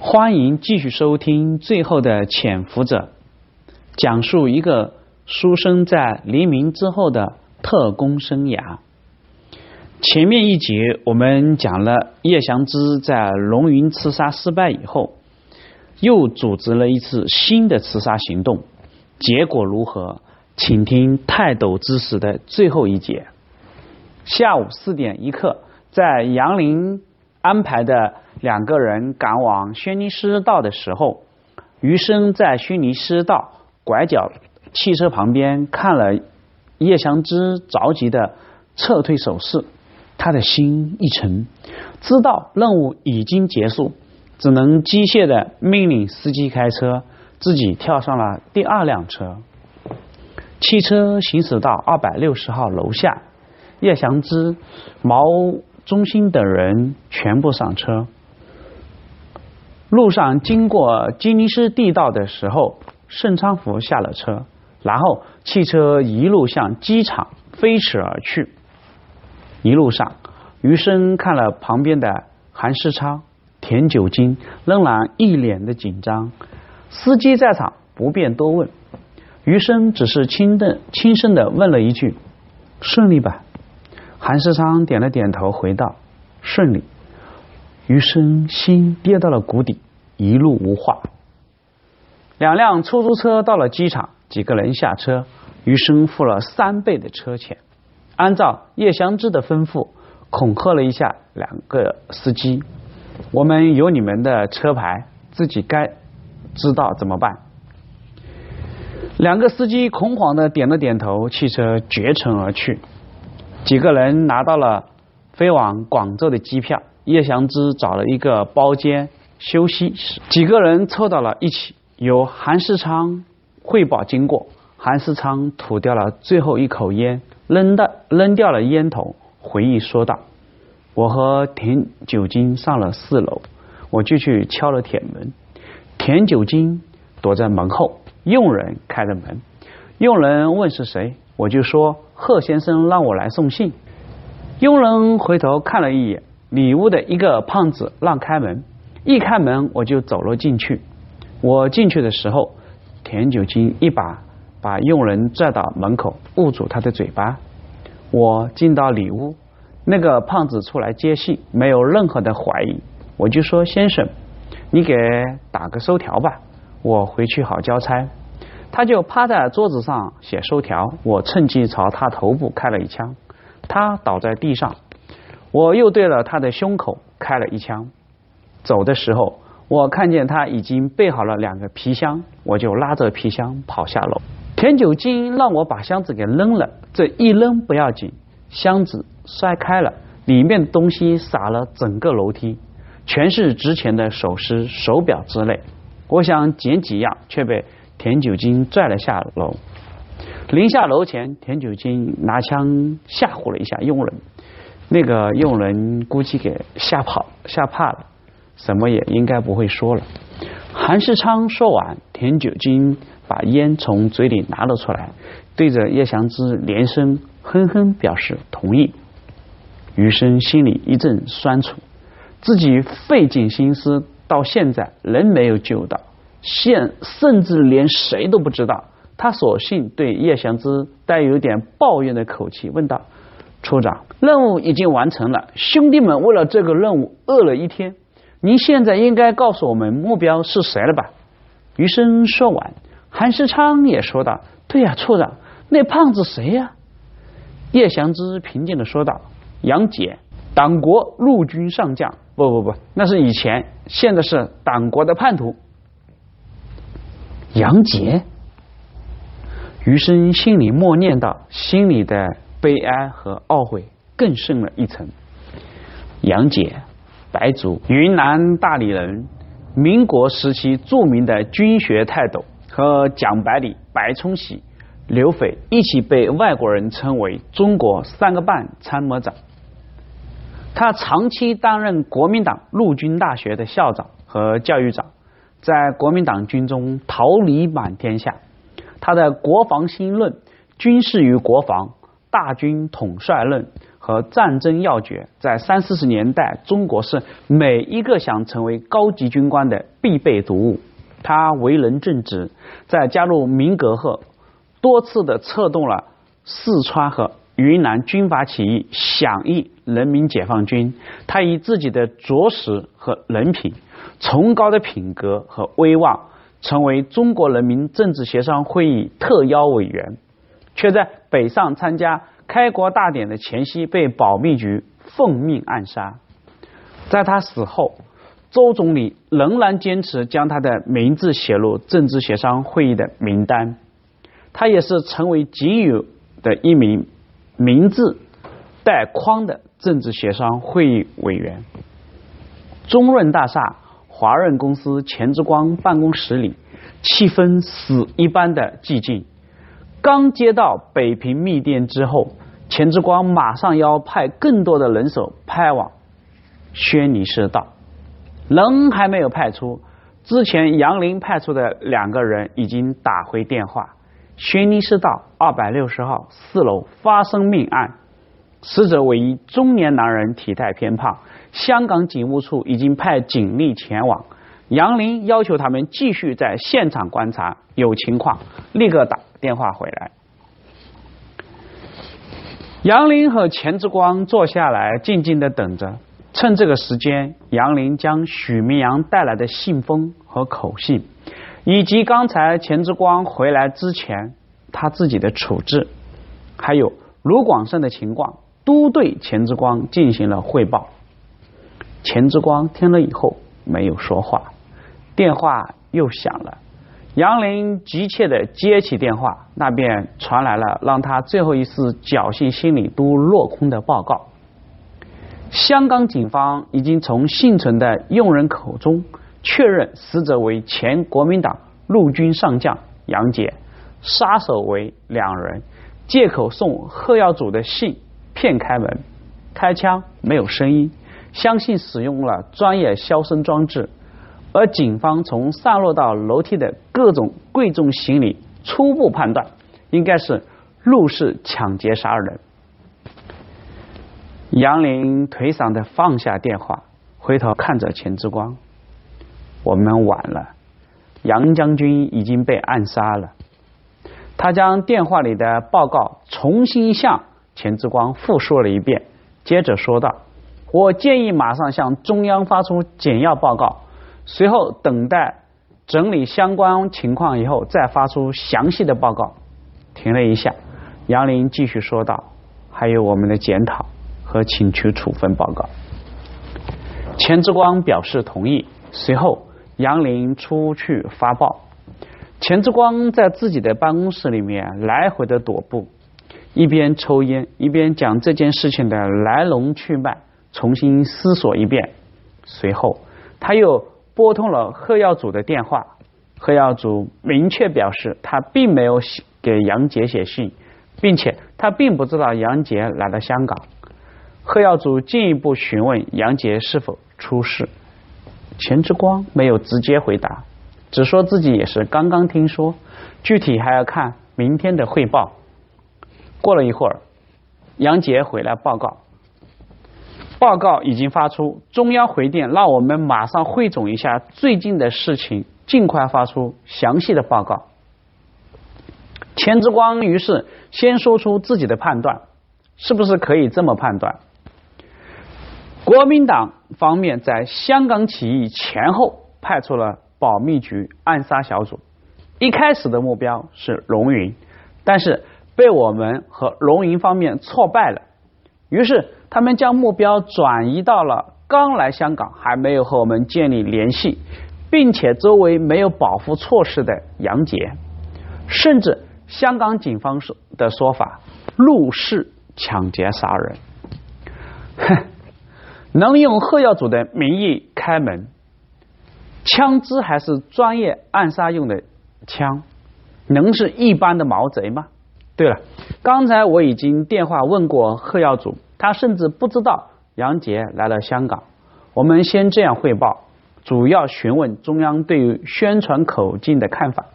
欢迎继续收听《最后的潜伏者》，讲述一个书生在黎明之后的特工生涯。前面一节我们讲了叶祥之在龙云刺杀失败以后，又组织了一次新的刺杀行动，结果如何？请听泰斗之死的最后一节。下午四点一刻，在杨林安排的两个人赶往轩尼诗道的时候，余生在轩尼诗道拐角汽车旁边看了叶祥之着急的撤退手势。他的心一沉，知道任务已经结束，只能机械的命令司机开车，自己跳上了第二辆车。汽车行驶到二百六十号楼下，叶祥之、毛中心等人全部上车。路上经过吉尼斯地道的时候，盛昌福下了车，然后汽车一路向机场飞驰而去。一路上，余生看了旁边的韩世昌、田九金，仍然一脸的紧张。司机在场，不便多问。余生只是轻的轻声的问了一句：“顺利吧？”韩世昌点了点头，回道：“顺利。”余生心跌到了谷底，一路无话。两辆出租车到了机场，几个人下车，余生付了三倍的车钱。按照叶祥之的吩咐，恐吓了一下两个司机：“我们有你们的车牌，自己该知道怎么办。”两个司机恐慌的点了点头，汽车绝尘而去。几个人拿到了飞往广州的机票，叶祥之找了一个包间休息室，几个人凑到了一起，由韩世昌汇报经过。韩世昌吐掉了最后一口烟。扔的扔掉了烟头，回忆说道：“我和田九金上了四楼，我就去敲了铁门。田九金躲在门后，佣人开了门。佣人问是谁，我就说贺先生让我来送信。佣人回头看了一眼，里屋的一个胖子让开门。一开门，我就走了进去。我进去的时候，田九金一把。”把佣人拽到门口，捂住他的嘴巴。我进到里屋，那个胖子出来接信，没有任何的怀疑。我就说：“先生，你给打个收条吧，我回去好交差。”他就趴在桌子上写收条。我趁机朝他头部开了一枪，他倒在地上。我又对了他的胸口开了一枪。走的时候，我看见他已经备好了两个皮箱，我就拉着皮箱跑下楼。田九金让我把箱子给扔了，这一扔不要紧，箱子摔开了，里面的东西洒了整个楼梯，全是值钱的首饰、手表之类。我想捡几样，却被田九金拽了下楼。临下楼前，田九金拿枪吓唬了一下佣人，那个佣人估计给吓跑、吓怕了，什么也应该不会说了。韩世昌说完，田九金。把烟从嘴里拿了出来，对着叶祥之连声哼哼表示同意。余生心里一阵酸楚，自己费尽心思到现在仍没有救到，现甚至连谁都不知道。他索性对叶祥之带有点抱怨的口气问道：“处长，任务已经完成了，兄弟们为了这个任务饿了一天，您现在应该告诉我们目标是谁了吧？”余生说完。韩世昌也说道：“对呀，处长，那胖子谁呀？”叶祥之平静的说道：“杨杰，党国陆军上将。不不不，那是以前，现在是党国的叛徒。”杨杰，余生心里默念道，心里的悲哀和懊悔更深了一层。杨杰，白族，云南大理人，民国时期著名的军学泰斗。和蒋百里、白崇禧、刘斐一起被外国人称为“中国三个半参谋长”。他长期担任国民党陆军大学的校长和教育长，在国民党军中桃李满天下。他的《国防新论》《军事与国防》《大军统帅论》和战争要诀，在三四十年代，中国是每一个想成为高级军官的必备读物。他为人正直，在加入民革后，多次的策动了四川和云南军阀起义，响应人民解放军。他以自己的着实和人品、崇高的品格和威望，成为中国人民政治协商会议特邀委员，却在北上参加开国大典的前夕被保密局奉命暗杀。在他死后。周总理仍然坚持将他的名字写入政治协商会议的名单，他也是成为仅有的一名名字带框的政治协商会议委员。中润大厦华润公司钱之光办公室里，气氛死一般的寂静。刚接到北平密电之后，钱之光马上要派更多的人手派往轩尼诗道。人还没有派出，之前杨林派出的两个人已经打回电话。轩尼诗道二百六十号四楼发生命案，死者为一中年男人，体态偏胖。香港警务处已经派警力前往。杨林要求他们继续在现场观察，有情况立刻打电话回来。杨林和钱之光坐下来，静静的等着。趁这个时间，杨林将许明阳带来的信封和口信，以及刚才钱之光回来之前他自己的处置，还有卢广胜的情况，都对钱之光进行了汇报。钱之光听了以后没有说话，电话又响了。杨林急切的接起电话，那边传来了让他最后一次侥幸心理都落空的报告。香港警方已经从幸存的佣人口中确认死者为前国民党陆军上将杨杰，杀手为两人，借口送贺耀祖的信骗开门，开枪没有声音，相信使用了专业消声装置，而警方从散落到楼梯的各种贵重行李初步判断，应该是入室抢劫杀人。杨林颓丧的放下电话，回头看着钱之光：“我们晚了，杨将军已经被暗杀了。”他将电话里的报告重新向钱之光复述了一遍，接着说道：“我建议马上向中央发出简要报告，随后等待整理相关情况以后再发出详细的报告。”停了一下，杨林继续说道：“还有我们的检讨。”和请求处分报告，钱之光表示同意。随后，杨林出去发报。钱之光在自己的办公室里面来回的踱步，一边抽烟，一边讲这件事情的来龙去脉，重新思索一遍。随后，他又拨通了贺耀祖的电话。贺耀祖明确表示，他并没有写给杨杰写信，并且他并不知道杨杰来了香港。贺耀祖进一步询问杨杰是否出事，钱之光没有直接回答，只说自己也是刚刚听说，具体还要看明天的汇报。过了一会儿，杨杰回来报告，报告已经发出，中央回电让我们马上汇总一下最近的事情，尽快发出详细的报告。钱之光于是先说出自己的判断，是不是可以这么判断？国民党方面在香港起义前后派出了保密局暗杀小组，一开始的目标是龙云，但是被我们和龙云方面挫败了，于是他们将目标转移到了刚来香港还没有和我们建立联系，并且周围没有保护措施的杨杰，甚至香港警方说的说法，入室抢劫杀人，哼。能用贺耀祖的名义开门，枪支还是专业暗杀用的枪，能是一般的毛贼吗？对了，刚才我已经电话问过贺耀祖，他甚至不知道杨杰来了香港。我们先这样汇报，主要询问中央对于宣传口径的看法，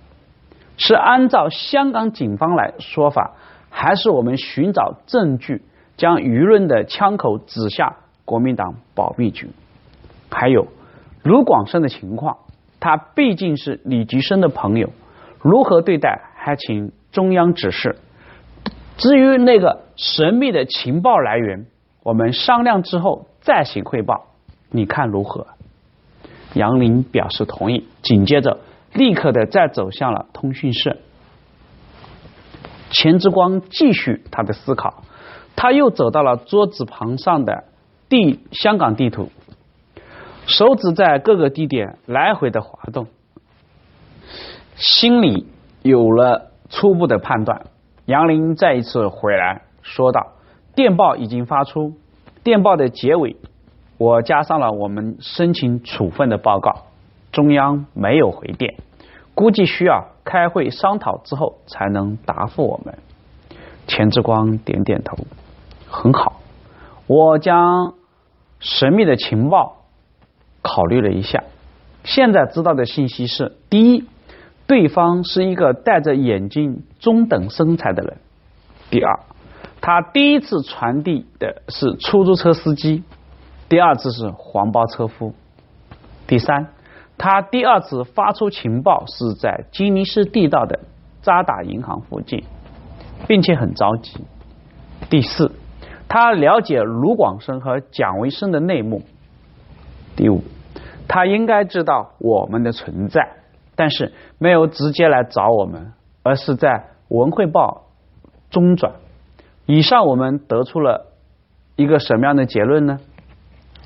是按照香港警方来说法，还是我们寻找证据将舆论的枪口指向国民党保密局。还有卢广生的情况，他毕竟是李吉生的朋友，如何对待还请中央指示。至于那个神秘的情报来源，我们商量之后再行汇报，你看如何？杨林表示同意，紧接着立刻的再走向了通讯室。钱之光继续他的思考，他又走到了桌子旁上的地香港地图，手指在各个地点来回的滑动，心里有了初步的判断。杨林再一次回来说道：“电报已经发出，电报的结尾我加上了我们申请处分的报告，中央没有回电，估计需要开会商讨之后才能答复我们。”钱之光点点头：“很好，我将神秘的情报考虑了一下，现在知道的信息是：第一。”对方是一个戴着眼镜、中等身材的人。第二，他第一次传递的是出租车司机，第二次是黄包车夫。第三，他第二次发出情报是在吉尼斯地道的渣打银行附近，并且很着急。第四，他了解卢广生和蒋维生的内幕。第五，他应该知道我们的存在。但是没有直接来找我们，而是在文汇报中转。以上我们得出了一个什么样的结论呢？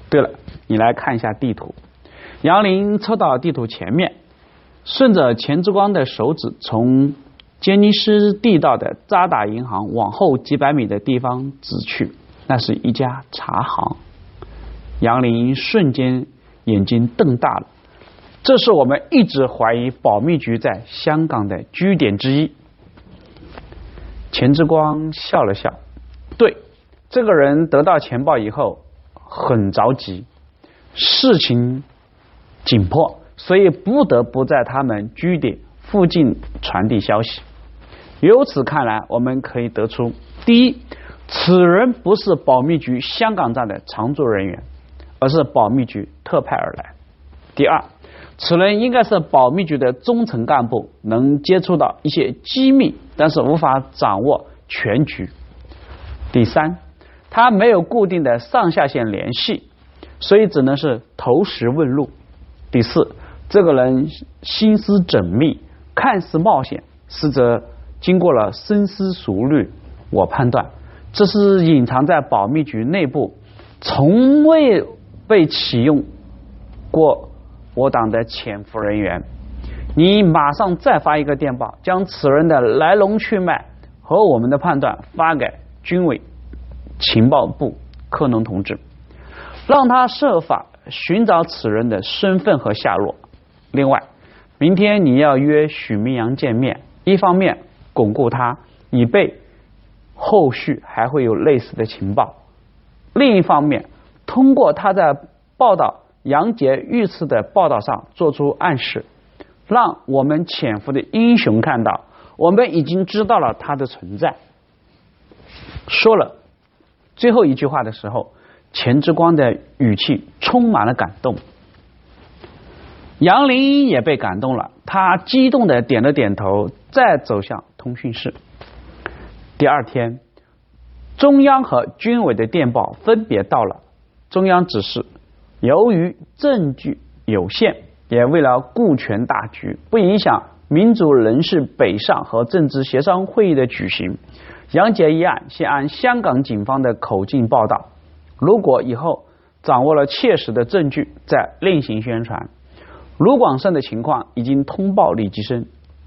对了，你来看一下地图。杨林凑到地图前面，顺着钱之光的手指，从杰尼斯地道的渣打银行往后几百米的地方指去，那是一家茶行。杨林瞬间眼睛瞪大了。这是我们一直怀疑保密局在香港的据点之一。钱之光笑了笑，对，这个人得到情报以后很着急，事情紧迫，所以不得不在他们据点附近传递消息。由此看来，我们可以得出：第一，此人不是保密局香港站的常驻人员，而是保密局特派而来；第二。此人应该是保密局的中层干部，能接触到一些机密，但是无法掌握全局。第三，他没有固定的上下线联系，所以只能是投石问路。第四，这个人心思缜密，看似冒险，实则经过了深思熟虑。我判断，这是隐藏在保密局内部，从未被启用过。我党的潜伏人员，你马上再发一个电报，将此人的来龙去脉和我们的判断发给军委情报部柯农同志，让他设法寻找此人的身份和下落。另外，明天你要约许明阳见面，一方面巩固他，以备后续还会有类似的情报；另一方面，通过他在报道。杨洁遇刺的报道上做出暗示，让我们潜伏的英雄看到，我们已经知道了他的存在。说了最后一句话的时候，钱之光的语气充满了感动。杨林也被感动了，他激动的点了点头，再走向通讯室。第二天，中央和军委的电报分别到了，中央指示。由于证据有限，也为了顾全大局，不影响民主人士北上和政治协商会议的举行，杨洁一案先按香港警方的口径报道。如果以后掌握了切实的证据，再另行宣传。卢广胜的情况已经通报李吉生，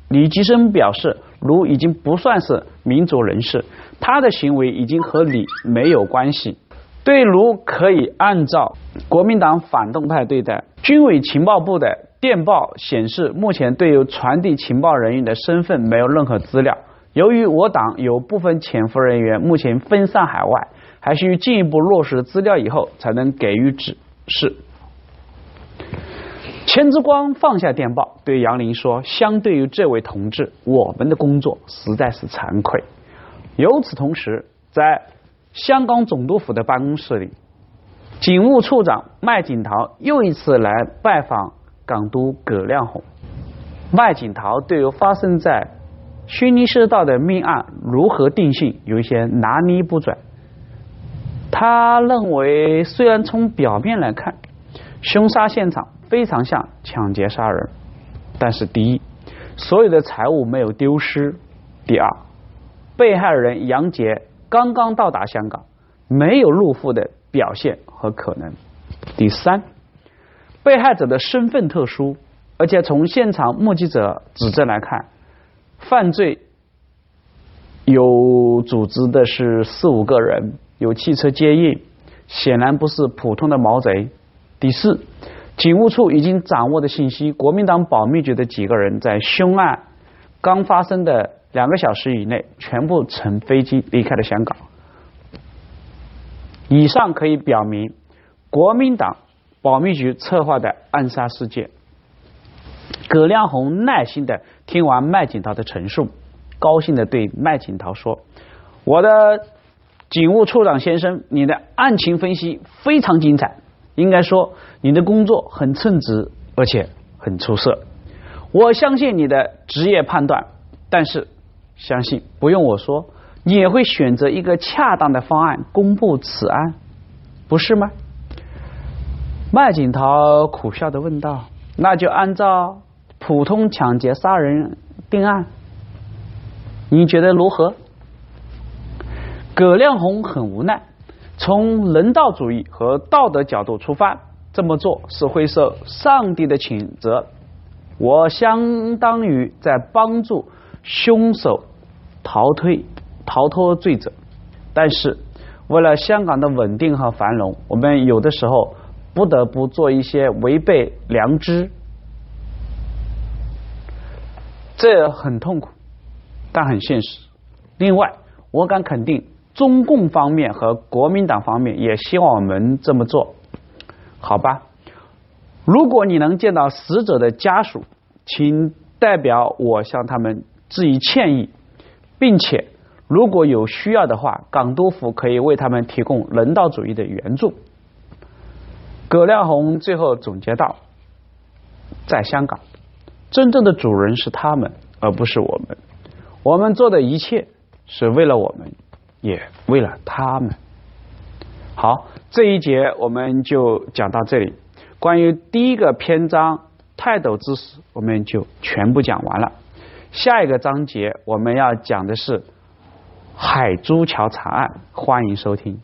李吉生表示，卢已经不算是民主人士，他的行为已经和李没有关系。对卢可以按照国民党反动派对待。军委情报部的电报显示，目前对于传递情报人员的身份没有任何资料。由于我党有部分潜伏人员目前分散海外，还需进一步落实资料以后才能给予指示。钱之光放下电报，对杨林说：“相对于这位同志，我们的工作实在是惭愧。”由此同时，在香港总督府的办公室里，警务处长麦景陶又一次来拜访港督葛亮洪。麦景陶对于发生在薰衣社道的命案如何定性有一些拿捏不准。他认为，虽然从表面来看，凶杀现场非常像抢劫杀人，但是第一，所有的财物没有丢失；第二，被害人杨杰刚刚到达香港，没有入户的表现和可能；第三，被害者的身份特殊，而且从现场目击者指证来看，犯罪有组织的是四五个人。有汽车接应，显然不是普通的毛贼。第四，警务处已经掌握的信息，国民党保密局的几个人在凶案刚发生的两个小时以内，全部乘飞机离开了香港。以上可以表明，国民党保密局策划的暗杀事件。葛亮洪耐心的听完麦景涛的陈述，高兴的对麦景涛说：“我的。”警务处长先生，你的案情分析非常精彩，应该说你的工作很称职，而且很出色。我相信你的职业判断，但是相信不用我说，你也会选择一个恰当的方案公布此案，不是吗？麦景涛苦笑的问道：“那就按照普通抢劫杀人定案，你觉得如何？”葛亮洪很无奈，从人道主义和道德角度出发，这么做是会受上帝的谴责。我相当于在帮助凶手逃退、逃脱罪责。但是，为了香港的稳定和繁荣，我们有的时候不得不做一些违背良知，这很痛苦，但很现实。另外，我敢肯定。中共方面和国民党方面也希望我们这么做，好吧？如果你能见到死者的家属，请代表我向他们致以歉意，并且如果有需要的话，港督府可以为他们提供人道主义的援助。葛亮红最后总结道：“在香港，真正的主人是他们，而不是我们。我们做的一切是为了我们。”也为了他们。好，这一节我们就讲到这里。关于第一个篇章泰斗之死，我们就全部讲完了。下一个章节我们要讲的是海珠桥惨案，欢迎收听。